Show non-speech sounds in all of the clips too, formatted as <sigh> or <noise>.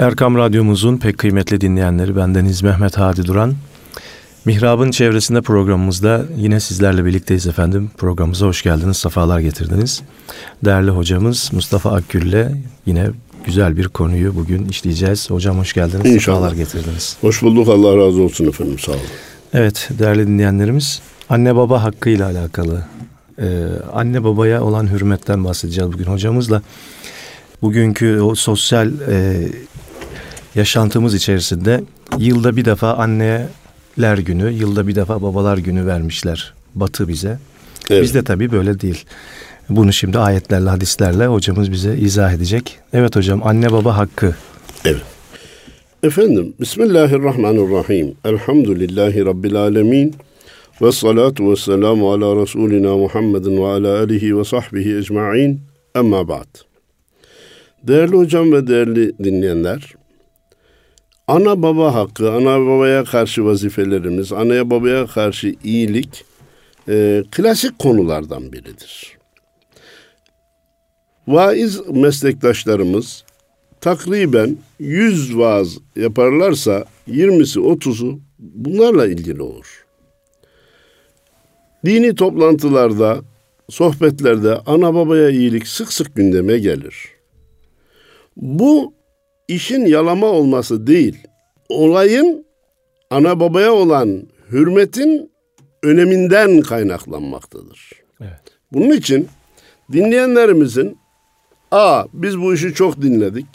Erkam Radyomuzun pek kıymetli dinleyenleri bendeniz Mehmet Hadi Duran. Mihrab'ın çevresinde programımızda yine sizlerle birlikteyiz efendim. Programımıza hoş geldiniz, sefalar getirdiniz. Değerli hocamız Mustafa Akgül'le yine güzel bir konuyu bugün işleyeceğiz. Hocam hoş geldiniz, İnşallah. sefalar getirdiniz. Hoş bulduk, Allah razı olsun efendim, sağ olun. Evet değerli dinleyenlerimiz, anne baba hakkıyla alakalı, e, anne babaya olan hürmetten bahsedeceğiz bugün hocamızla. Bugünkü o sosyal e, yaşantımız içerisinde yılda bir defa anneler günü, yılda bir defa babalar günü vermişler Batı bize. Evet. Bizde tabii böyle değil. Bunu şimdi ayetlerle, hadislerle hocamız bize izah edecek. Evet hocam, anne baba hakkı. Evet. Efendim, Bismillahirrahmanirrahim. Elhamdülillahi Rabbil alemin. Ve salatu ve selamu ala Resulina Muhammedin ve ala alihi ve sahbihi ecma'in. Emma ba'd. Değerli hocam ve değerli dinleyenler, ana baba hakkı, ana babaya karşı vazifelerimiz, anaya babaya karşı iyilik e, klasik konulardan biridir. Vaiz meslektaşlarımız takriben 100 vaaz yaparlarsa 20'si 30'u bunlarla ilgili olur. Dini toplantılarda, sohbetlerde ana babaya iyilik sık sık gündeme gelir. Bu işin yalama olması değil, olayın ana babaya olan hürmetin öneminden kaynaklanmaktadır. Evet. Bunun için dinleyenlerimizin A. Biz bu işi çok dinledik.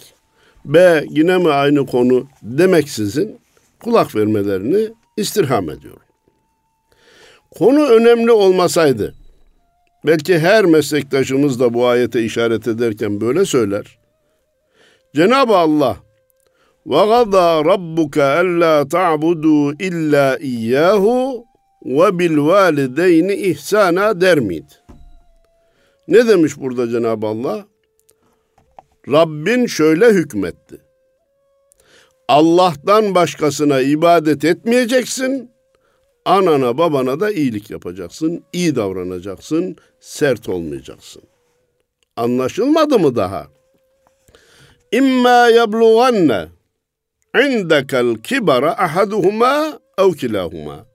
B. Yine mi aynı konu demeksizin kulak vermelerini istirham ediyorum. Konu önemli olmasaydı, belki her meslektaşımız da bu ayete işaret ederken böyle söyler. Cenab-ı Allah ve gada rabbuke alla ta'budu illa iyyahu ve bil valideyni ihsana der miydi? Ne demiş burada Cenab-ı Allah? Rabbin şöyle hükmetti. Allah'tan başkasına ibadet etmeyeceksin. Anana babana da iyilik yapacaksın. iyi davranacaksın. Sert olmayacaksın. Anlaşılmadı mı daha? İmma yablughanne indekel kibara ahaduhuma ev kilahuma.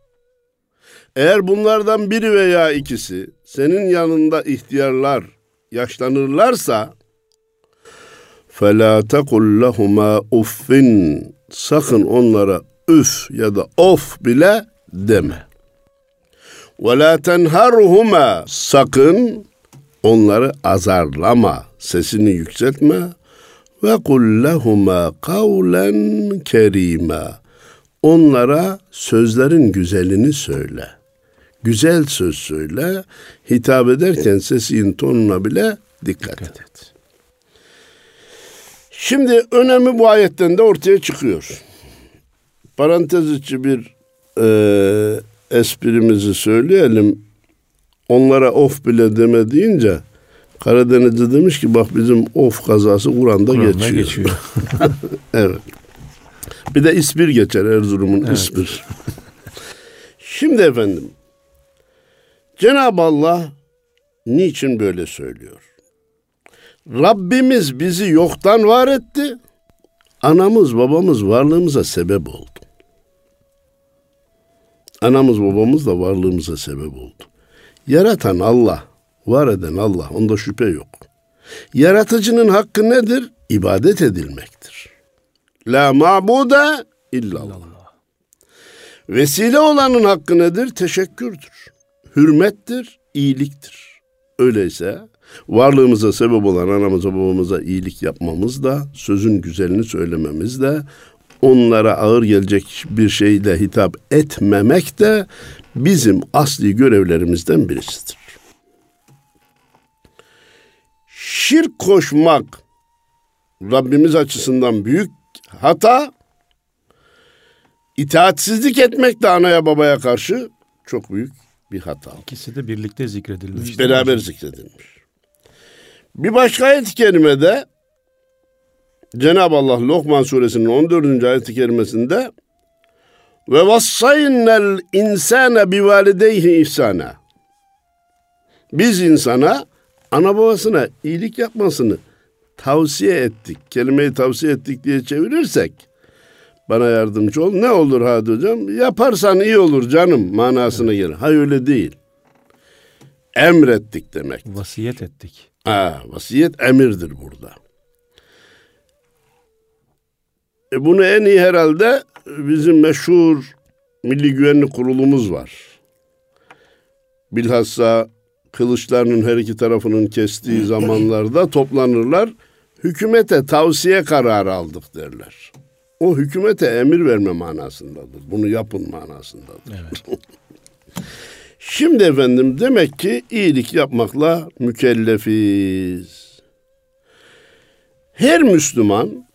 Eğer bunlardan biri veya ikisi senin yanında ihtiyarlar, yaşlanırlarsa فَلَا تَقُلْ لَهُمَا uffin Sakın onlara üf ya da of bile deme. وَلَا تَنْهَرْهُمَا Sakın onları azarlama, sesini yükseltme. Ve kul lehuma kavlen kerima. Onlara sözlerin güzelini söyle. Güzel söz söyle. Hitap ederken sesin tonuna bile dikkat, dikkat et. Şimdi önemi bu ayetten de ortaya çıkıyor. Parantez içi bir e, esprimizi söyleyelim. Onlara of bile deme deyince Karadeniz'de demiş ki bak bizim of kazası Kur'an'da Kur geçiyor. geçiyor. <laughs> evet. Bir de İspir geçer Erzurum'un evet. İspir. Şimdi efendim Cenab-ı Allah niçin böyle söylüyor? Rabbimiz bizi yoktan var etti. Anamız babamız varlığımıza sebep oldu. Anamız babamız da varlığımıza sebep oldu. Yaratan Allah, var eden Allah, onda şüphe yok. Yaratıcının hakkı nedir? İbadet edilmektir. La ma'bude illallah. Vesile olanın hakkı nedir? Teşekkürdür. Hürmettir, iyiliktir. Öyleyse Varlığımıza sebep olan anamıza babamıza iyilik yapmamız da, sözün güzelini söylememiz de, onlara ağır gelecek bir şeyle hitap etmemek de bizim asli görevlerimizden birisidir. Şirk koşmak Rabbimiz açısından büyük hata, itaatsizlik etmek de anaya babaya karşı çok büyük bir hata. İkisi de birlikte zikredilmiş. Beraber zikredilmiş. Bir başka ayet-i kerimede Cenab-ı Allah Lokman suresinin 14. ayet-i kerimesinde ve vassaynel insane bi valideyhi ihsana. Biz insana ana babasına iyilik yapmasını tavsiye ettik. Kelimeyi tavsiye ettik diye çevirirsek bana yardımcı ol. Ne olur hadi hocam? Yaparsan iyi olur canım manasına gelir. Hayır öyle değil. Emrettik demek. Vasiyet ettik. Ha, vasiyet emirdir burada. E bunu en iyi herhalde bizim meşhur Milli Güvenlik Kurulumuz var. Bilhassa kılıçlarının her iki tarafının kestiği zamanlarda toplanırlar. Hükümete tavsiye kararı aldık derler. O hükümete emir verme manasındadır. Bunu yapın manasındadır. Evet. <laughs> Şimdi efendim demek ki iyilik yapmakla mükellefiz. Her Müslüman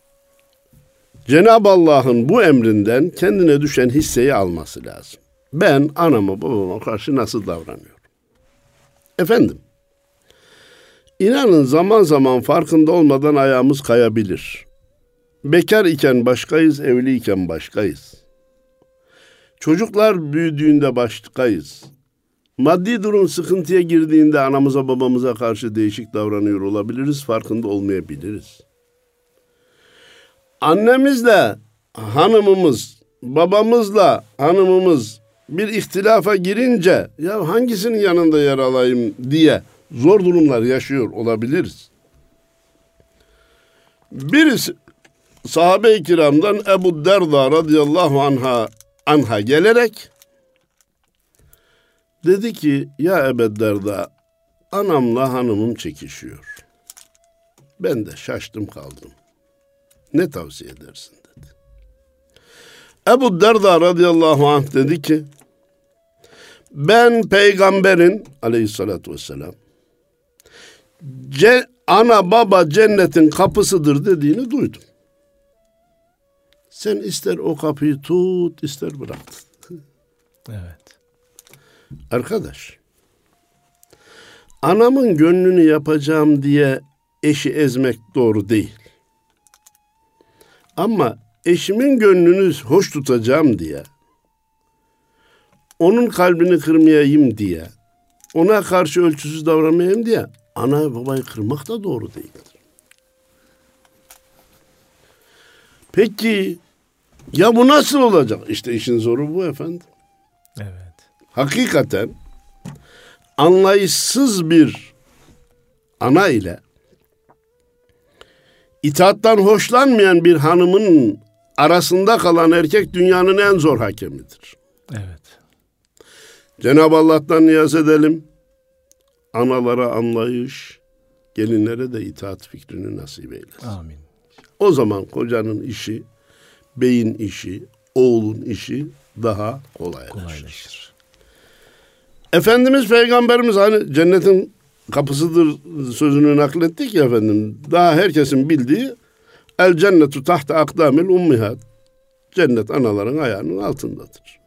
Cenab-ı Allah'ın bu emrinden kendine düşen hisseyi alması lazım. Ben anama babama karşı nasıl davranıyorum? Efendim, inanın zaman zaman farkında olmadan ayağımız kayabilir. Bekar iken başkayız, evli iken başkayız. Çocuklar büyüdüğünde başkayız. Maddi durum sıkıntıya girdiğinde anamıza babamıza karşı değişik davranıyor olabiliriz, farkında olmayabiliriz. Annemizle hanımımız, babamızla hanımımız bir ihtilafa girince ya hangisinin yanında yer alayım diye zor durumlar yaşıyor olabiliriz. Birisi sahabe-i kiramdan Ebu Derda radıyallahu anha, anha gelerek dedi ki ya Ebu Derda anamla hanımım çekişiyor. Ben de şaştım kaldım. Ne tavsiye edersin dedi. Ebu Derda radıyallahu anh dedi ki ben peygamberin aleyhissalatü vesselam ce, ana baba cennetin kapısıdır dediğini duydum. Sen ister o kapıyı tut ister bırak. Evet. Arkadaş anamın gönlünü yapacağım diye eşi ezmek doğru değil. Ama eşimin gönlünü hoş tutacağım diye, onun kalbini kırmayayım diye, ona karşı ölçüsüz davranmayayım diye ana babayı kırmak da doğru değildir. Peki ya bu nasıl olacak? İşte işin zoru bu efendim. Evet. Hakikaten anlayışsız bir ana ile itaattan hoşlanmayan bir hanımın arasında kalan erkek dünyanın en zor hakemidir. Evet. Cenab-ı Allah'tan niyaz edelim. Analara anlayış, gelinlere de itaat fikrini nasip eylesin. Amin. O zaman kocanın işi, beyin işi, oğlun işi daha kolaylaşır. Kolaylaşır. Efendimiz Peygamberimiz hani cennetin kapısıdır sözünü naklettik ya efendim. Daha herkesin bildiği el cennetu tahta akdamil ummihat. Cennet anaların ayağının altındadır.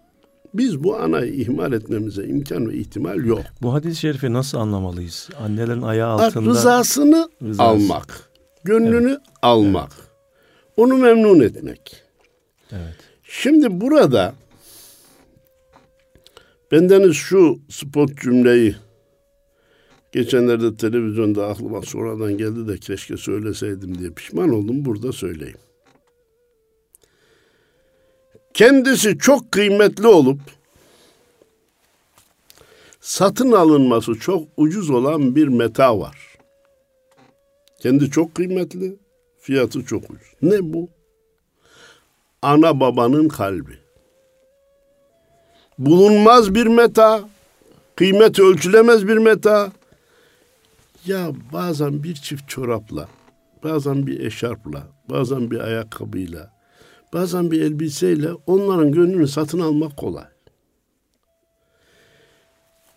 Biz bu anayı ihmal etmemize imkan ve ihtimal yok. Bu hadis-i şerifi nasıl anlamalıyız? Annelerin ayağı altında. Rızasını Rızası. almak, gönlünü almak, onu memnun etmek. Evet. Şimdi burada bendeniz şu spot cümleyi geçenlerde televizyonda aklıma sonradan geldi de keşke söyleseydim diye pişman oldum. Burada söyleyeyim. Kendisi çok kıymetli olup satın alınması çok ucuz olan bir meta var. Kendi çok kıymetli, fiyatı çok ucuz. Ne bu? Ana babanın kalbi. Bulunmaz bir meta, kıymet ölçülemez bir meta. Ya bazen bir çift çorapla, bazen bir eşarpla, bazen bir ayakkabıyla, bazen bir elbiseyle onların gönlünü satın almak kolay.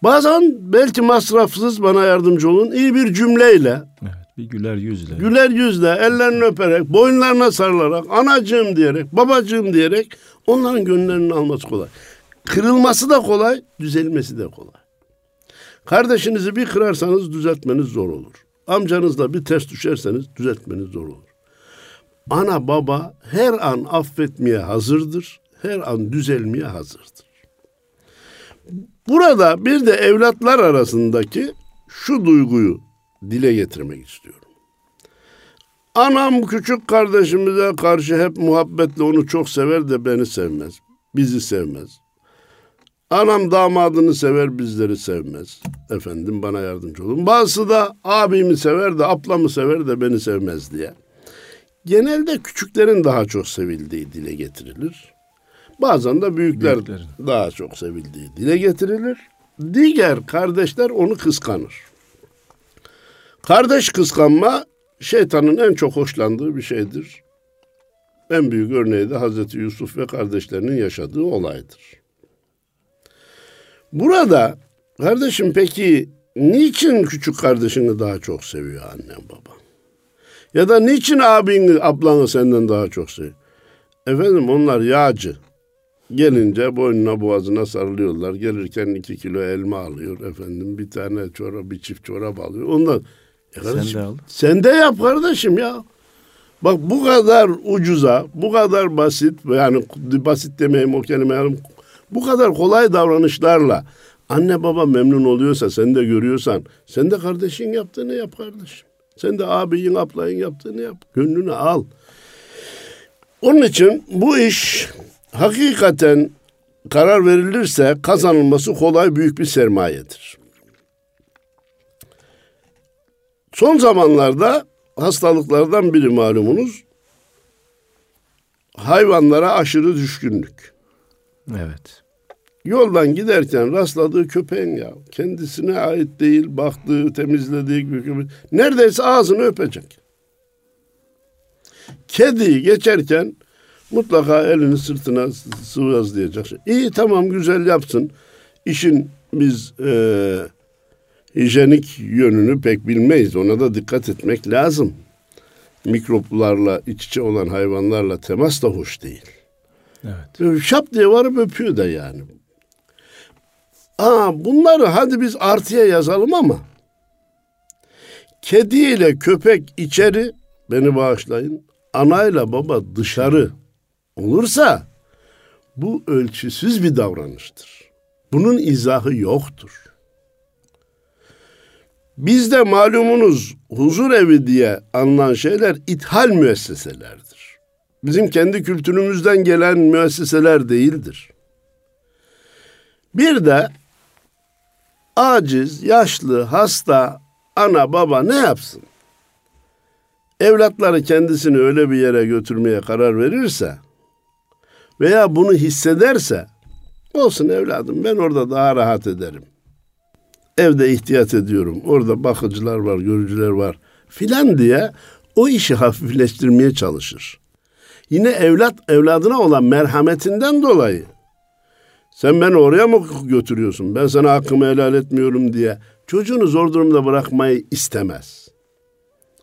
Bazen belki masrafsız bana yardımcı olun iyi bir cümleyle, Evet. Bir güler yüzle. güler yüzle, ellerini öperek, boynlarına sarılarak, anacığım diyerek, babacığım diyerek onların gönüllerini alması kolay. Kırılması da kolay, düzelmesi de kolay. Kardeşinizi bir kırarsanız düzeltmeniz zor olur. Amcanızla bir ters düşerseniz düzeltmeniz zor olur. Ana baba her an affetmeye hazırdır, her an düzelmeye hazırdır. Burada bir de evlatlar arasındaki şu duyguyu dile getirmek istiyorum. Anam küçük kardeşimize karşı hep muhabbetle onu çok sever de beni sevmez. Bizi sevmez. Anam damadını sever bizleri sevmez. Efendim bana yardımcı olun. Bazısı da abimi sever de ablamı sever de beni sevmez diye. Genelde küçüklerin daha çok sevildiği dile getirilir. Bazen de büyükler Büyüklerin. daha çok sevildiği dile getirilir. Diğer kardeşler onu kıskanır. Kardeş kıskanma şeytanın en çok hoşlandığı bir şeydir. En büyük örneği de Hazreti Yusuf ve kardeşlerinin yaşadığı olaydır. Burada kardeşim peki niçin küçük kardeşini daha çok seviyor annem baban? Ya da niçin abini ablanı senden daha çok seviyor? Efendim onlar yağcı. Gelince boynuna boğazına sarılıyorlar. Gelirken iki kilo elma alıyor efendim. Bir tane çorap, bir çift çorap alıyor. Ondan e kardeşim, de al. Sen de yap kardeşim ya. Bak bu kadar ucuza, bu kadar basit yani basit demeyeyim o kelime yani bu kadar kolay davranışlarla anne baba memnun oluyorsa sen de görüyorsan sen de kardeşin yaptığını yap kardeşim. Sen de abinin ablayın yaptığını yap. Gönlünü al. Onun için bu iş hakikaten karar verilirse kazanılması kolay büyük bir sermayedir. Son zamanlarda hastalıklardan biri malumunuz hayvanlara aşırı düşkünlük. Evet. Yoldan giderken rastladığı köpeğin ya kendisine ait değil baktığı temizlediği bir köpek neredeyse ağzını öpecek. Kedi geçerken mutlaka elini sırtına sıvazlayacak. İyi tamam güzel yapsın. İşin biz e, hijyenik yönünü pek bilmeyiz. Ona da dikkat etmek lazım. Mikroplarla iç içe olan hayvanlarla temas da hoş değil. Evet. Şap diye varıp öpüyor da yani. Aa, bunları hadi biz artıya yazalım ama kediyle köpek içeri beni bağışlayın anayla baba dışarı olursa bu ölçüsüz bir davranıştır. Bunun izahı yoktur. Bizde malumunuz huzur evi diye anılan şeyler ithal müesseselerdir. Bizim kendi kültürümüzden gelen müesseseler değildir. Bir de aciz, yaşlı, hasta ana baba ne yapsın? Evlatları kendisini öyle bir yere götürmeye karar verirse veya bunu hissederse olsun evladım ben orada daha rahat ederim. Evde ihtiyat ediyorum. Orada bakıcılar var, görücüler var filan diye o işi hafifleştirmeye çalışır. Yine evlat evladına olan merhametinden dolayı sen beni oraya mı götürüyorsun? Ben sana hakkımı helal etmiyorum diye çocuğunu zor durumda bırakmayı istemez.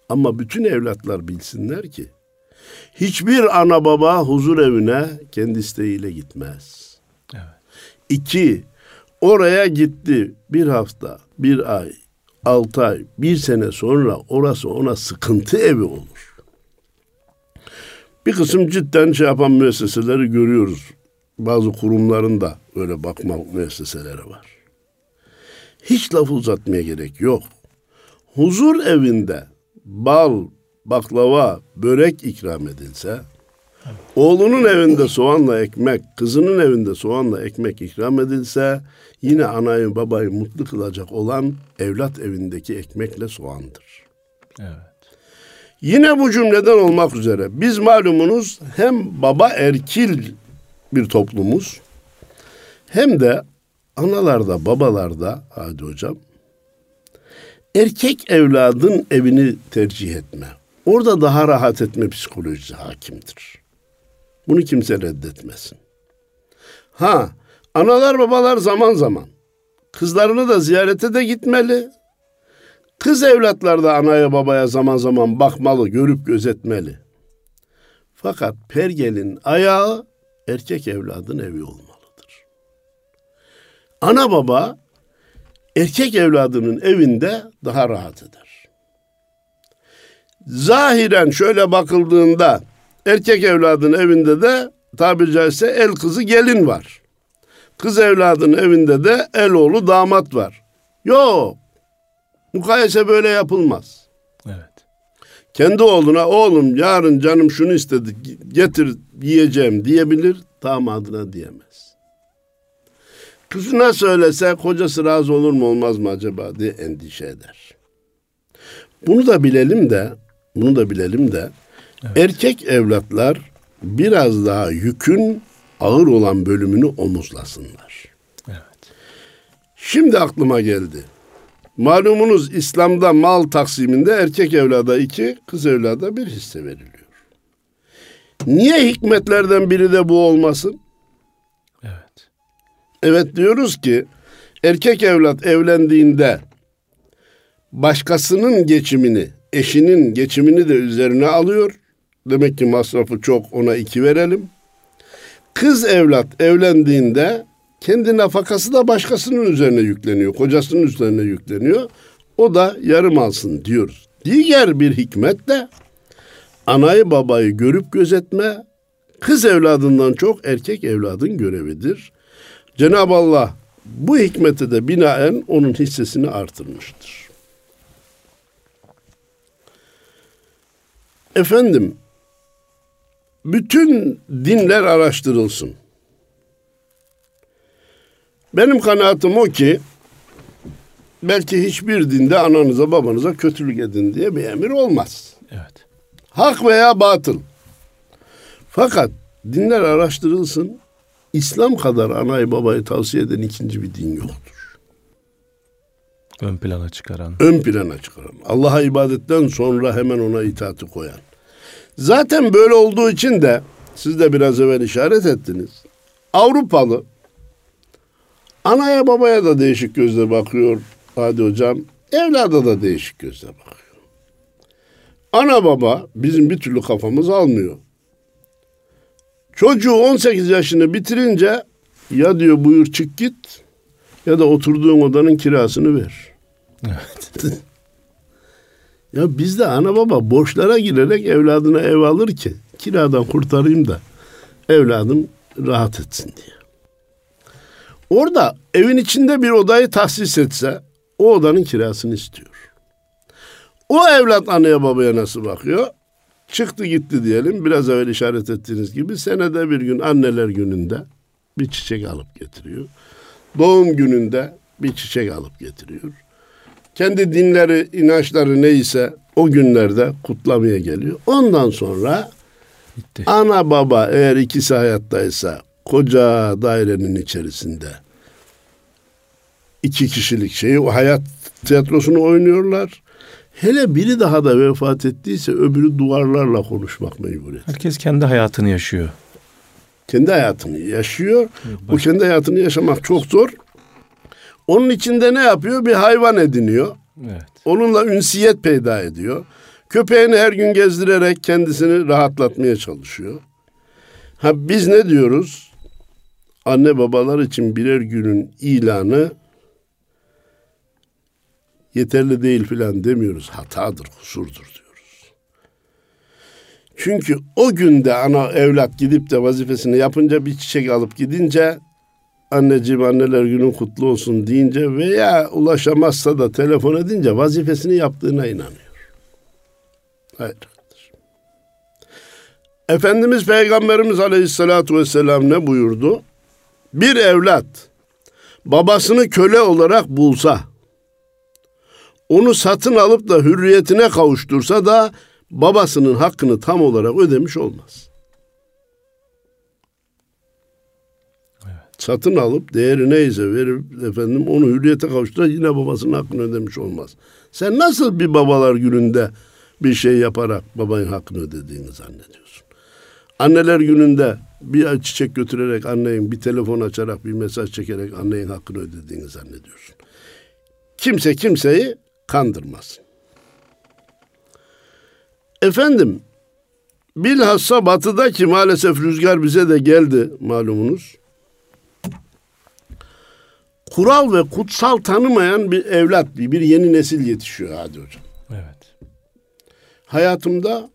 Ama bütün evlatlar bilsinler ki hiçbir ana baba huzur evine kendi isteğiyle gitmez. Evet. İki, oraya gitti bir hafta, bir ay, altı ay, bir sene sonra orası ona sıkıntı evi olur. Bir kısım cidden şey yapan müesseseleri görüyoruz. Bazı kurumların da öyle bakma müesseseleri var. Hiç laf uzatmaya gerek yok. Huzur evinde bal, baklava, börek ikram edilse, oğlunun evinde soğanla ekmek, kızının evinde soğanla ekmek ikram edilse, yine anayı babayı mutlu kılacak olan evlat evindeki ekmekle soğandır. Evet. Yine bu cümleden olmak üzere biz malumunuz hem baba erkil toplumuz hem de analarda babalarda hadi hocam erkek evladın evini tercih etme. Orada daha rahat etme psikolojisi hakimdir. Bunu kimse reddetmesin. Ha, analar babalar zaman zaman kızlarını da ziyarete de gitmeli. Kız evlatlar da anaya babaya zaman zaman bakmalı, görüp gözetmeli. Fakat pergelin ayağı erkek evladın evi olmalıdır. Ana baba erkek evladının evinde daha rahat eder. Zahiren şöyle bakıldığında erkek evladın evinde de tabiri caizse el kızı gelin var. Kız evladın evinde de el oğlu damat var. Yok. Mukayese böyle yapılmaz. Kendi oğluna oğlum yarın canım şunu istedi getir yiyeceğim diyebilir damadına diyemez. Kızına söylese kocası razı olur mu olmaz mı acaba diye endişe eder. Bunu da bilelim de bunu da bilelim de evet. erkek evlatlar biraz daha yükün ağır olan bölümünü omuzlasınlar. Evet. Şimdi aklıma geldi. Malumunuz İslam'da mal taksiminde erkek evlada iki, kız evlada bir hisse veriliyor. Niye hikmetlerden biri de bu olmasın? Evet. Evet diyoruz ki erkek evlat evlendiğinde başkasının geçimini, eşinin geçimini de üzerine alıyor. Demek ki masrafı çok ona iki verelim. Kız evlat evlendiğinde kendi nafakası da başkasının üzerine yükleniyor. Kocasının üzerine yükleniyor. O da yarım alsın diyoruz. Diğer bir hikmet de anayı babayı görüp gözetme kız evladından çok erkek evladın görevidir. Cenab-ı Allah bu hikmete de binaen onun hissesini artırmıştır. Efendim, bütün dinler araştırılsın. Benim kanaatim o ki belki hiçbir dinde ananıza babanıza kötülük edin diye bir emir olmaz. Evet. Hak veya batıl. Fakat dinler araştırılsın. İslam kadar anayı babayı tavsiye eden ikinci bir din yoktur. Ön plana çıkaran. Ön plana çıkaran. Allah'a ibadetten sonra hemen ona itaati koyan. Zaten böyle olduğu için de siz de biraz evvel işaret ettiniz. Avrupalı Anaya babaya da değişik gözle bakıyor Hadi hocam. Evlada da değişik gözle bakıyor. Ana baba bizim bir türlü kafamız almıyor. Çocuğu 18 yaşını bitirince ya diyor buyur çık git ya da oturduğun odanın kirasını ver. Evet. <laughs> ya bizde ana baba borçlara girerek evladına ev alır ki kiradan kurtarayım da evladım rahat etsin diye. Orada evin içinde bir odayı tahsis etse o odanın kirasını istiyor. O evlat anneye babaya nasıl bakıyor? Çıktı gitti diyelim. Biraz evvel işaret ettiğiniz gibi senede bir gün anneler gününde bir çiçek alıp getiriyor. Doğum gününde bir çiçek alıp getiriyor. Kendi dinleri, inançları neyse o günlerde kutlamaya geliyor. Ondan sonra Bitti. ana baba eğer ikisi hayattaysa koca dairenin içerisinde iki kişilik şeyi o hayat tiyatrosunu oynuyorlar. Hele biri daha da vefat ettiyse öbürü duvarlarla konuşmak mecburiyeti. Herkes kendi hayatını yaşıyor. Kendi hayatını yaşıyor. Bu kendi hayatını yaşamak çok zor. Onun içinde ne yapıyor? Bir hayvan ediniyor. Evet. Onunla ünsiyet peyda ediyor. Köpeğini her gün gezdirerek kendisini rahatlatmaya çalışıyor. Ha biz ne diyoruz? Anne babalar için birer günün ilanı yeterli değil filan demiyoruz. Hatadır, kusurdur diyoruz. Çünkü o günde ana evlat gidip de vazifesini yapınca bir çiçek alıp gidince anneciğim anneler günün kutlu olsun deyince veya ulaşamazsa da telefon edince vazifesini yaptığına inanıyor. Hayır. Efendimiz Peygamberimiz Aleyhisselatü Vesselam ne buyurdu? Bir evlat babasını köle olarak bulsa onu satın alıp da hürriyetine kavuştursa da babasının hakkını tam olarak ödemiş olmaz. Evet. Satın alıp değeri neyse verip efendim onu hürriyete kavuştursa yine babasının hakkını ödemiş olmaz. Sen nasıl bir babalar gününde bir şey yaparak babanın hakkını ödediğini zannediyorsun? Anneler gününde bir çiçek götürerek annenin bir telefon açarak bir mesaj çekerek annenin hakkını ödediğini zannediyorsun. Kimse kimseyi kandırmasın. Efendim, bilhassa batıda ki maalesef rüzgar bize de geldi malumunuz. Kural ve kutsal tanımayan bir evlat, bir yeni nesil yetişiyor hadi hocam. Evet. Hayatımda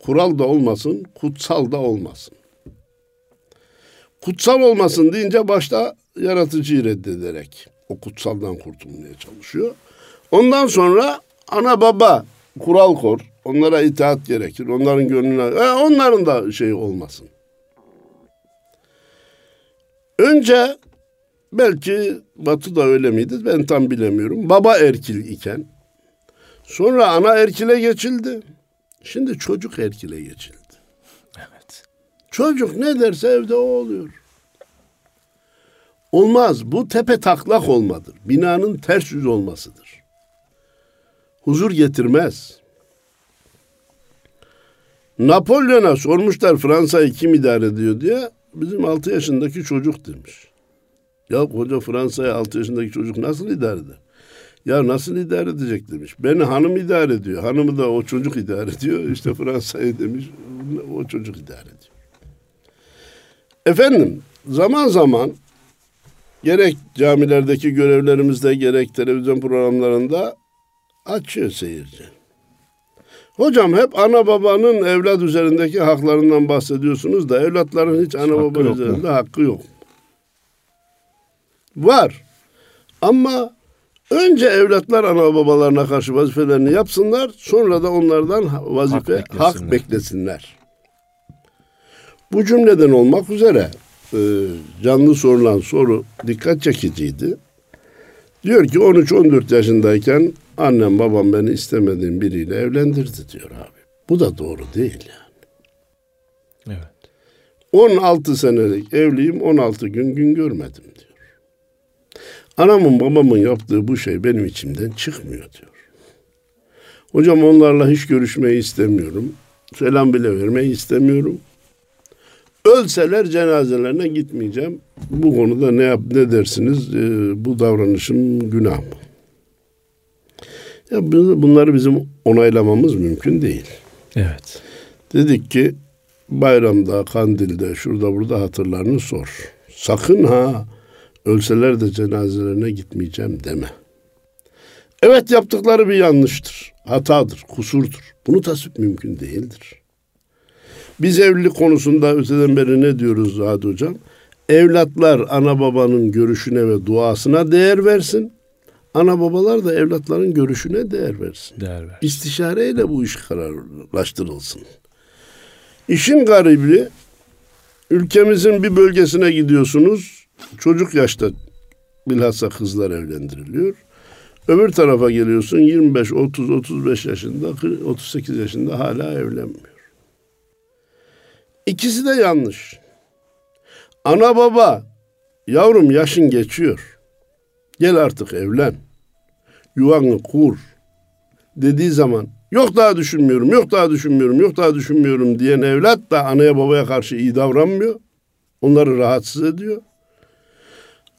kural da olmasın, kutsal da olmasın. Kutsal olmasın deyince başta yaratıcıyı reddederek o kutsaldan kurtulmaya çalışıyor. Ondan sonra ana baba kural kor, Onlara itaat gerekir. Onların gönlüne... E, onların da şeyi olmasın. Önce belki Batı da öyle miydi ben tam bilemiyorum. Baba erkil iken sonra ana erkile geçildi. Şimdi çocuk erkile geçildi. Evet. Çocuk ne derse evde o oluyor. Olmaz. Bu tepe taklak olmadır. Binanın ters yüz olmasıdır. Huzur getirmez. Napolyon'a sormuşlar Fransa'yı kim idare ediyor diye. Bizim 6 yaşındaki çocuk demiş. Ya koca Fransa'ya 6 yaşındaki çocuk nasıl idare eder? Ya nasıl idare edecek demiş. Beni hanım idare ediyor. Hanımı da o çocuk idare ediyor. İşte Fransa'yı demiş. O çocuk idare ediyor. Efendim zaman zaman gerek camilerdeki görevlerimizde gerek televizyon programlarında açıyor seyirci. Hocam hep ana babanın evlat üzerindeki haklarından bahsediyorsunuz da evlatların hiç ana baba üzerinde hakkı yok. Var. Ama önce evlatlar ana babalarına karşı vazifelerini yapsınlar. Sonra da onlardan vazife, Hak hak beklesinler. beklesinler. Bu cümleden olmak üzere e, canlı sorulan soru dikkat çekiciydi. Diyor ki 13-14 yaşındayken annem babam beni istemediğim biriyle evlendirdi diyor abi. Bu da doğru değil yani. Evet. 16 senelik evliyim 16 gün gün görmedim. Anamın babamın yaptığı bu şey benim içimden çıkmıyor diyor. Hocam onlarla hiç görüşmeyi istemiyorum. Selam bile vermeyi istemiyorum. Ölseler cenazelerine gitmeyeceğim. Bu konuda ne yap ne dersiniz? Ee, bu davranışım günah mı? Ya bunları bizim onaylamamız mümkün değil. Evet. Dedik ki bayramda, kandilde, şurada burada hatırlarını sor. Sakın ha ölseler de cenazelerine gitmeyeceğim deme. Evet yaptıkları bir yanlıştır, hatadır, kusurdur. Bunu tasvip mümkün değildir. Biz evlilik konusunda öteden beri ne diyoruz Zahid Hocam? Evlatlar ana babanın görüşüne ve duasına değer versin. Ana babalar da evlatların görüşüne değer versin. Değer ver. İstişareyle bu iş kararlaştırılsın. İşin garibi ülkemizin bir bölgesine gidiyorsunuz. Çocuk yaşta bilhassa kızlar evlendiriliyor. Öbür tarafa geliyorsun 25, 30, 35 yaşında, 38 yaşında hala evlenmiyor. İkisi de yanlış. Ana baba, yavrum yaşın geçiyor. Gel artık evlen. Yuvanı kur dediği zaman yok daha düşünmüyorum, yok daha düşünmüyorum, yok daha düşünmüyorum diyen evlat da anaya babaya karşı iyi davranmıyor. Onları rahatsız ediyor.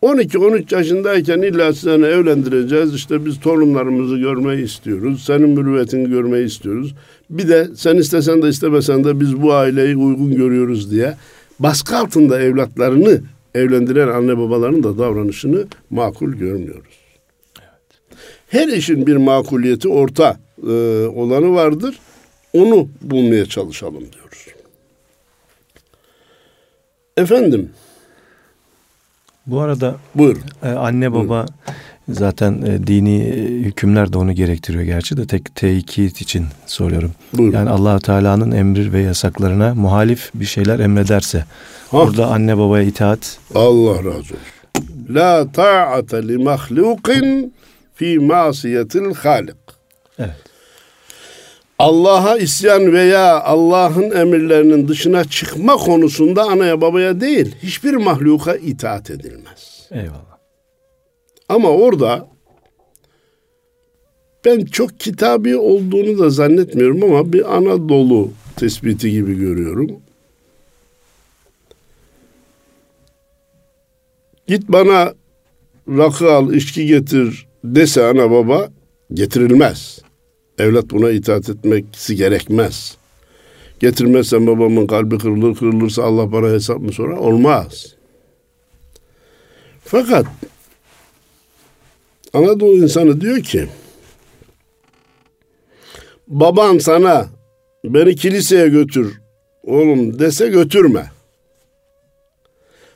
12-13 yaşındayken illa seni evlendireceğiz. İşte biz torunlarımızı görmeyi istiyoruz. Senin mürüvvetini görmeyi istiyoruz. Bir de sen istesen de istemesen de biz bu aileyi uygun görüyoruz diye baskı altında evlatlarını evlendiren anne babaların da davranışını makul görmüyoruz. Her işin bir makuliyeti orta e, olanı vardır. Onu bulmaya çalışalım diyoruz. Efendim, Bu arada buyurun. e, anne baba zaten e, dini e, hükümler de onu gerektiriyor gerçi de tek tekit için soruyorum. Buyurun. Yani allah Teala'nın emir ve yasaklarına muhalif bir şeyler emrederse Ha. burada anne babaya itaat Allah razı olsun. La ta'ate li mahlukin fi masiyetil halik. evet. Allah'a isyan veya Allah'ın emirlerinin dışına çıkma konusunda anaya babaya değil, hiçbir mahluka itaat edilmez. Eyvallah. Ama orada ben çok kitabi olduğunu da zannetmiyorum ama bir Anadolu tespiti gibi görüyorum. Git bana rakı al, içki getir dese ana baba getirilmez. Evlat buna itaat etmesi gerekmez. Getirmezsen babamın kalbi kırılır, kırılırsa Allah bana hesap mı sorar? Olmaz. Fakat Anadolu insanı diyor ki baban sana beni kiliseye götür oğlum dese götürme.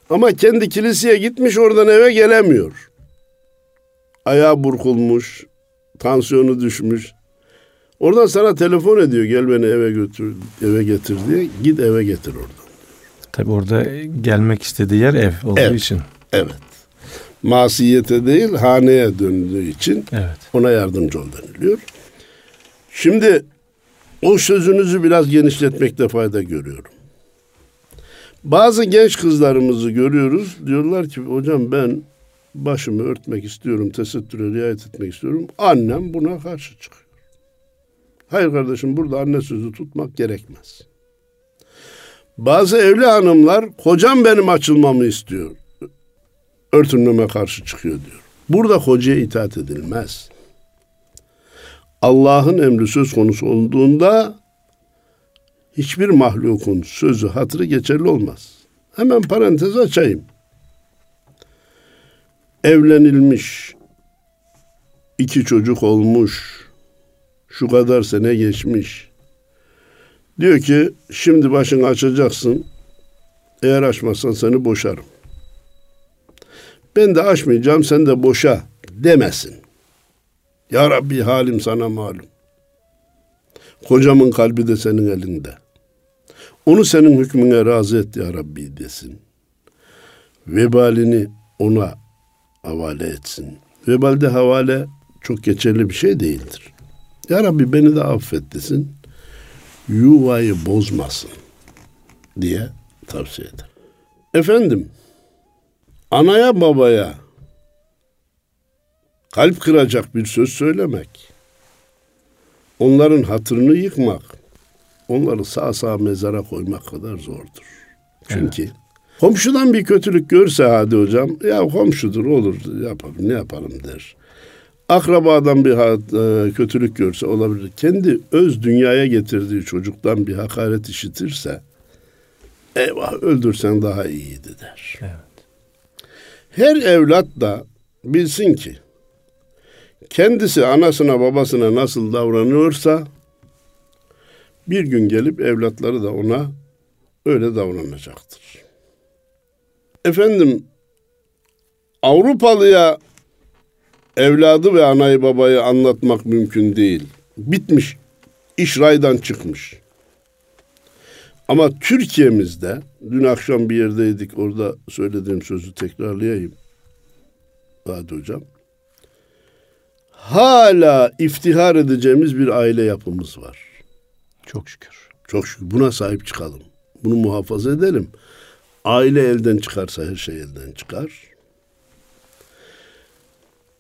Ama kendi kiliseye gitmiş oradan eve gelemiyor. Ayağı burkulmuş, tansiyonu düşmüş. Oradan sana telefon ediyor gel beni eve götür eve getir diye. Git eve getir oradan. Tabi orada gelmek istediği yer ev olduğu Evet. için. Evet. Masiyete değil haneye döndüğü için Evet. ona yardımcı ol deniliyor. Şimdi o sözünüzü biraz genişletmekte fayda görüyorum. Bazı genç kızlarımızı görüyoruz. Diyorlar ki hocam ben başımı örtmek istiyorum, tesettüre riayet etmek istiyorum. Annem buna karşı çıkıyor. Hayır kardeşim burada anne sözü tutmak gerekmez. Bazı evli hanımlar kocam benim açılmamı istiyor. Örtünmeme karşı çıkıyor diyor. Burada kocaya itaat edilmez. Allah'ın emri söz konusu olduğunda hiçbir mahlukun sözü hatırı geçerli olmaz. Hemen parantez açayım. Evlenilmiş, iki çocuk olmuş, şu kadar sene geçmiş. Diyor ki şimdi başını açacaksın. Eğer açmazsan seni boşarım. Ben de açmayacağım sen de boşa demesin. Ya Rabbi halim sana malum. Kocamın kalbi de senin elinde. Onu senin hükmüne razı et ya Rabbi desin. Vebalini ona havale etsin. Vebalde havale çok geçerli bir şey değildir. Ya Rabbi beni de affet desin. Yuvayı bozmasın diye tavsiye eder. Efendim, anaya babaya kalp kıracak bir söz söylemek, onların hatırını yıkmak, onları sağ sağ mezara koymak kadar zordur. Çünkü komşudan bir kötülük görse hadi hocam, ya komşudur olur yapalım ne yapalım der. Akrabadan bir e, kötülük görse olabilir. Kendi öz dünyaya getirdiği çocuktan bir hakaret işitirse eyvah öldürsen daha iyiydi der. Evet. Her evlat da bilsin ki kendisi anasına babasına nasıl davranıyorsa bir gün gelip evlatları da ona öyle davranacaktır. Efendim Avrupalıya evladı ve anayı babayı anlatmak mümkün değil. Bitmiş. İş raydan çıkmış. Ama Türkiye'mizde dün akşam bir yerdeydik orada söylediğim sözü tekrarlayayım. Hadi hocam. Hala iftihar edeceğimiz bir aile yapımız var. Çok şükür. Çok şükür buna sahip çıkalım. Bunu muhafaza edelim. Aile elden çıkarsa her şey elden çıkar.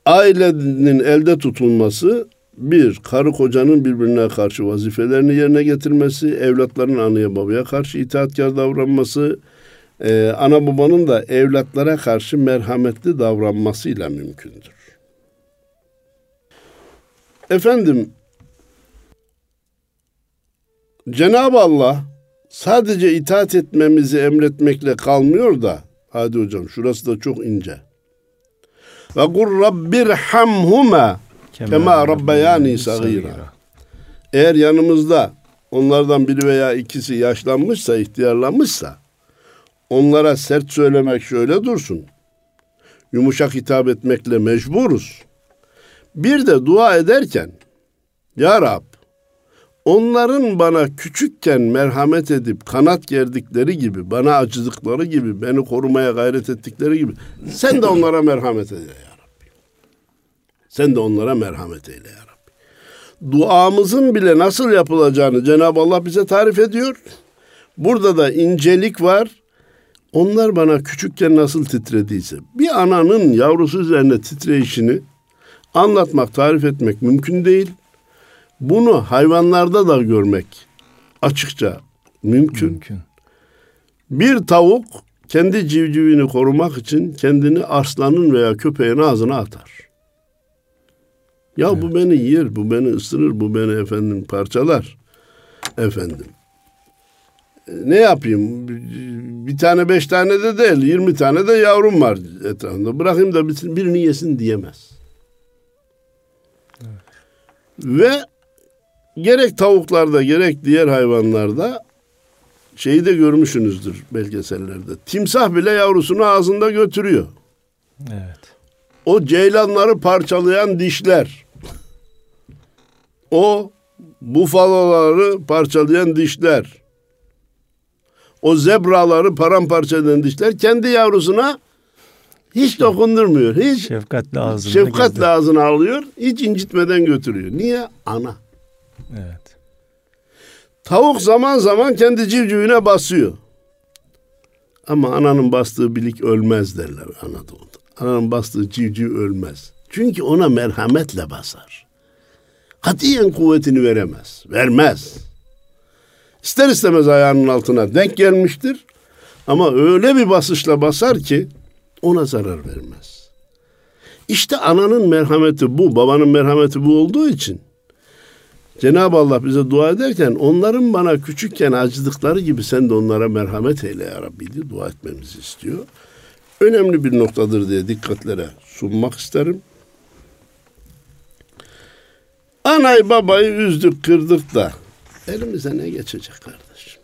Ailenin elde tutulması bir, karı kocanın birbirine karşı vazifelerini yerine getirmesi, evlatların anaya babaya karşı itaatkar davranması, e, ana babanın da evlatlara karşı merhametli davranmasıyla mümkündür. Efendim, Cenab-ı Allah sadece itaat etmemizi emretmekle kalmıyor da, hadi hocam şurası da çok ince. Ve kur rabbirhamhuma Kema rabbayani sagira. Eğer yanımızda onlardan biri veya ikisi yaşlanmışsa, ihtiyarlanmışsa onlara sert söylemek şöyle dursun. Yumuşak hitap etmekle mecburuz. Bir de dua ederken Ya Rab onların bana küçükken merhamet edip kanat gerdikleri gibi, bana acıdıkları gibi, beni korumaya gayret ettikleri gibi sen de onlara merhamet eyle ya Rabbi. Sen de onlara merhamet eyle ya Rabbi. Duamızın bile nasıl yapılacağını Cenab-ı Allah bize tarif ediyor. Burada da incelik var. Onlar bana küçükken nasıl titrediyse bir ananın yavrusu üzerine titreyişini anlatmak, tarif etmek mümkün değil. Bunu hayvanlarda da görmek açıkça mümkün. Mümkün. Bir tavuk kendi civcivini korumak için kendini arslanın veya köpeğin ağzına atar. Ya bu beni yer, bu beni ısırır, bu beni efendim parçalar. Efendim. E, Ne yapayım? Bir tane beş tane de değil, yirmi tane de yavrum var etrafında. Bırakayım da birini yesin diyemez. Ve gerek tavuklarda gerek diğer hayvanlarda şeyi de görmüşsünüzdür belgesellerde. Timsah bile yavrusunu ağzında götürüyor. Evet. O ceylanları parçalayan dişler. O bufaloları parçalayan dişler, o zebraları paramparça eden dişler kendi yavrusuna hiç dokundurmuyor. Hiç Şefkatle ağzına şefkatle ağzına alıyor. Hiç incitmeden götürüyor. Niye? Ana. Evet. Tavuk zaman zaman kendi civcivine basıyor. Ama ananın bastığı bilik ölmez derler Anadolu'da. Ananın bastığı civciv ölmez. Çünkü ona merhametle basar. Katiyen kuvvetini veremez. Vermez. İster istemez ayağının altına denk gelmiştir. Ama öyle bir basışla basar ki ona zarar vermez. İşte ananın merhameti bu, babanın merhameti bu olduğu için Cenab-ı Allah bize dua ederken onların bana küçükken acıdıkları gibi sen de onlara merhamet eyle ya Rabbi diye dua etmemizi istiyor. Önemli bir noktadır diye dikkatlere sunmak isterim. Anayı babayı üzdük kırdık da elimize ne geçecek kardeşim?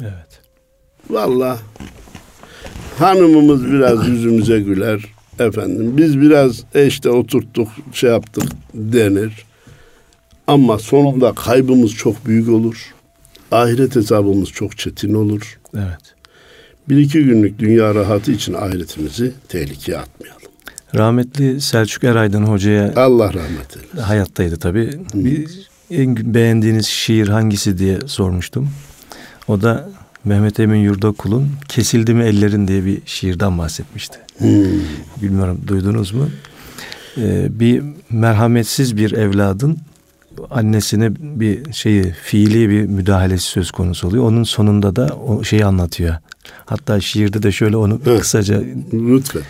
Evet. Valla hanımımız biraz <laughs> yüzümüze güler. Efendim biz biraz eşte oturttuk şey yaptık denir. Ama sonunda kaybımız çok büyük olur. Ahiret hesabımız çok çetin olur. Evet. Bir iki günlük dünya rahatı için ahiretimizi tehlikeye atmayalım. Rahmetli Selçuk Eraydın hocaya Allah rahmet eylesin. hayattaydı tabii. Bir en beğendiğiniz şiir hangisi diye sormuştum. O da Mehmet Emin Yurdakul'un Kesildi mi Ellerin diye bir şiirden bahsetmişti. Bilmiyorum duydunuz mu? Ee, bir merhametsiz bir evladın annesine bir şeyi fiili bir müdahalesi söz konusu oluyor. Onun sonunda da o şeyi anlatıyor. Hatta şiirde de şöyle onu Evet. kısaca Lütfen.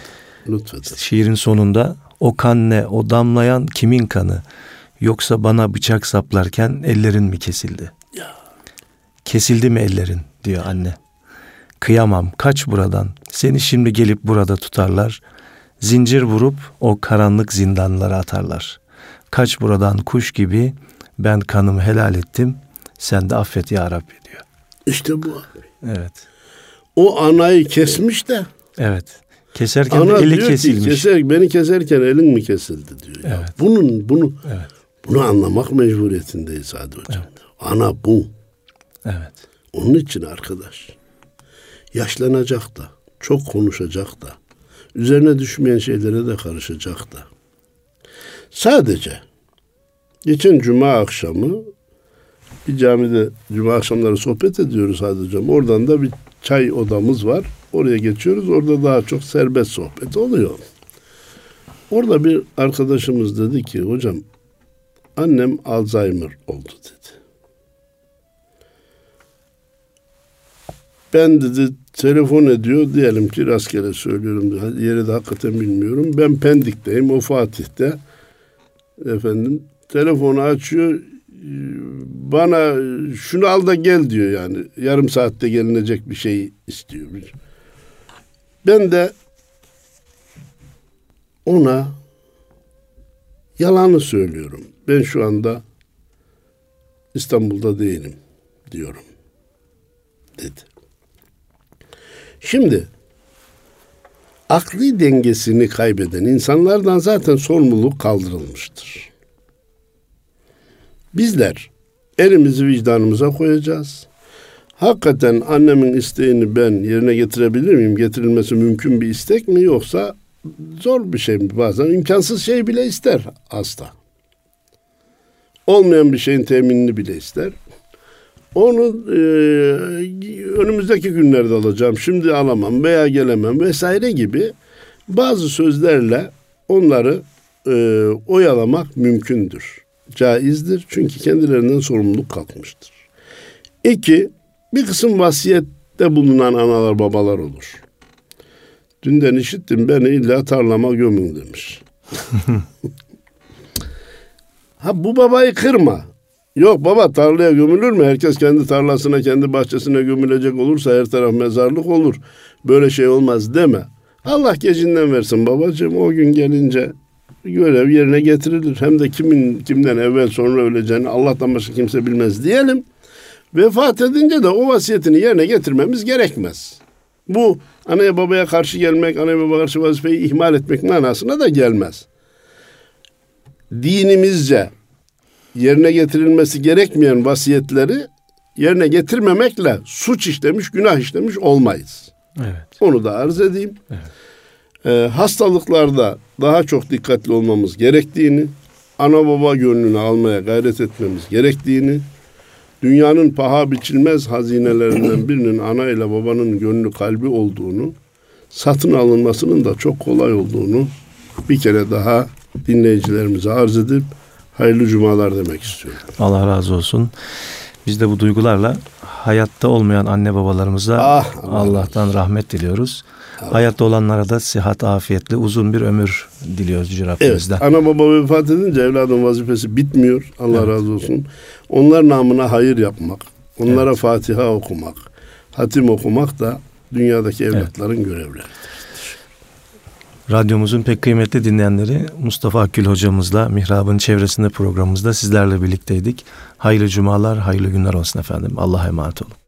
Lütfen. şiirin sonunda o kan ne, o damlayan kimin kanı? Yoksa bana bıçak saplarken ellerin mi kesildi? Kesildi mi ellerin diyor anne. Kıyamam kaç buradan. Seni şimdi gelip burada tutarlar. Zincir vurup o karanlık zindanlara atarlar. Kaç buradan kuş gibi ben kanımı helal ettim. Sen de affet ya Rabbi diyor. İşte bu. Evet. O anayı kesmiş de Evet. Keserken ana eli diyor kesilmiş. ki keser, beni keserken elin mi kesildi diyor. Ya. Evet. Bunun bunu Evet. bunu anlamak mecburiyetindeyiz Sadi Hocam. Ana bu. Evet. Onun için arkadaş yaşlanacak da, çok konuşacak da, üzerine düşmeyen şeylere de karışacak da. Sadece geçen cuma akşamı bir camide cuma akşamları sohbet ediyoruz Hocam. Oradan da bir çay odamız var. Oraya geçiyoruz. Orada daha çok serbest sohbet oluyor. Orada bir arkadaşımız dedi ki hocam annem Alzheimer oldu dedi. Ben dedi telefon ediyor diyelim ki rastgele söylüyorum yeri de hakikaten bilmiyorum. Ben Pendik'teyim o Fatih'te efendim telefonu açıyor bana şunu al da gel diyor yani yarım saatte gelinecek bir şey istiyor. Ben de ona yalanı söylüyorum. Ben şu anda İstanbul'da değilim diyorum dedi. Şimdi akli dengesini kaybeden insanlardan zaten sorumluluk kaldırılmıştır. Bizler elimizi vicdanımıza koyacağız. Hakikaten annemin isteğini ben yerine getirebilir miyim? Getirilmesi mümkün bir istek mi yoksa zor bir şey mi? Bazen imkansız şey bile ister hasta. Olmayan bir şeyin teminini bile ister. Onu e, önümüzdeki günlerde alacağım, şimdi alamam veya gelemem vesaire gibi bazı sözlerle onları e, oyalamak mümkündür. Caizdir çünkü kendilerinden sorumluluk kalkmıştır. İki, bir kısım vasiyette bulunan analar babalar olur. Dünden işittim beni illa tarlama gömün demiş. <laughs> ha bu babayı kırma. Yok baba tarlaya gömülür mü? Herkes kendi tarlasına, kendi bahçesine gömülecek olursa her taraf mezarlık olur. Böyle şey olmaz deme. Allah gecinden versin babacığım. O gün gelince görev yerine getirilir. Hem de kimin kimden evvel sonra öleceğini Allah'tan başka kimse bilmez diyelim. Vefat edince de o vasiyetini yerine getirmemiz gerekmez. Bu anaya babaya karşı gelmek, anaya babaya karşı vazifeyi ihmal etmek manasına da gelmez. Dinimizce yerine getirilmesi gerekmeyen vasiyetleri yerine getirmemekle suç işlemiş, günah işlemiş olmayız. Evet. Onu da arz edeyim. Evet. Ee, hastalıklarda daha çok dikkatli olmamız gerektiğini, ana baba gönlünü almaya gayret etmemiz gerektiğini, dünyanın paha biçilmez hazinelerinden <clears throat> birinin ana ile babanın gönlü kalbi olduğunu, satın alınmasının da çok kolay olduğunu bir kere daha dinleyicilerimize arz edip hayırlı cumalar demek istiyorum. Allah razı olsun. Biz de bu duygularla hayatta olmayan anne babalarımıza Ah, Allah Allah'tan rahmet diliyoruz. Hayatta olanlara da sıhhat, afiyetli, uzun bir ömür diliyoruz Yüce Evet, Rabbimizden. ana baba vefat edince evladın vazifesi bitmiyor. Allah razı olsun. Onlar namına hayır yapmak, onlara Fatiha okumak, hatim okumak da dünyadaki evlatların görevleri. Radyomuzun pek kıymetli dinleyenleri Mustafa Akgül hocamızla Mihrab'ın çevresinde programımızda sizlerle birlikteydik. Hayırlı cumalar, hayırlı günler olsun efendim. Allah'a emanet olun.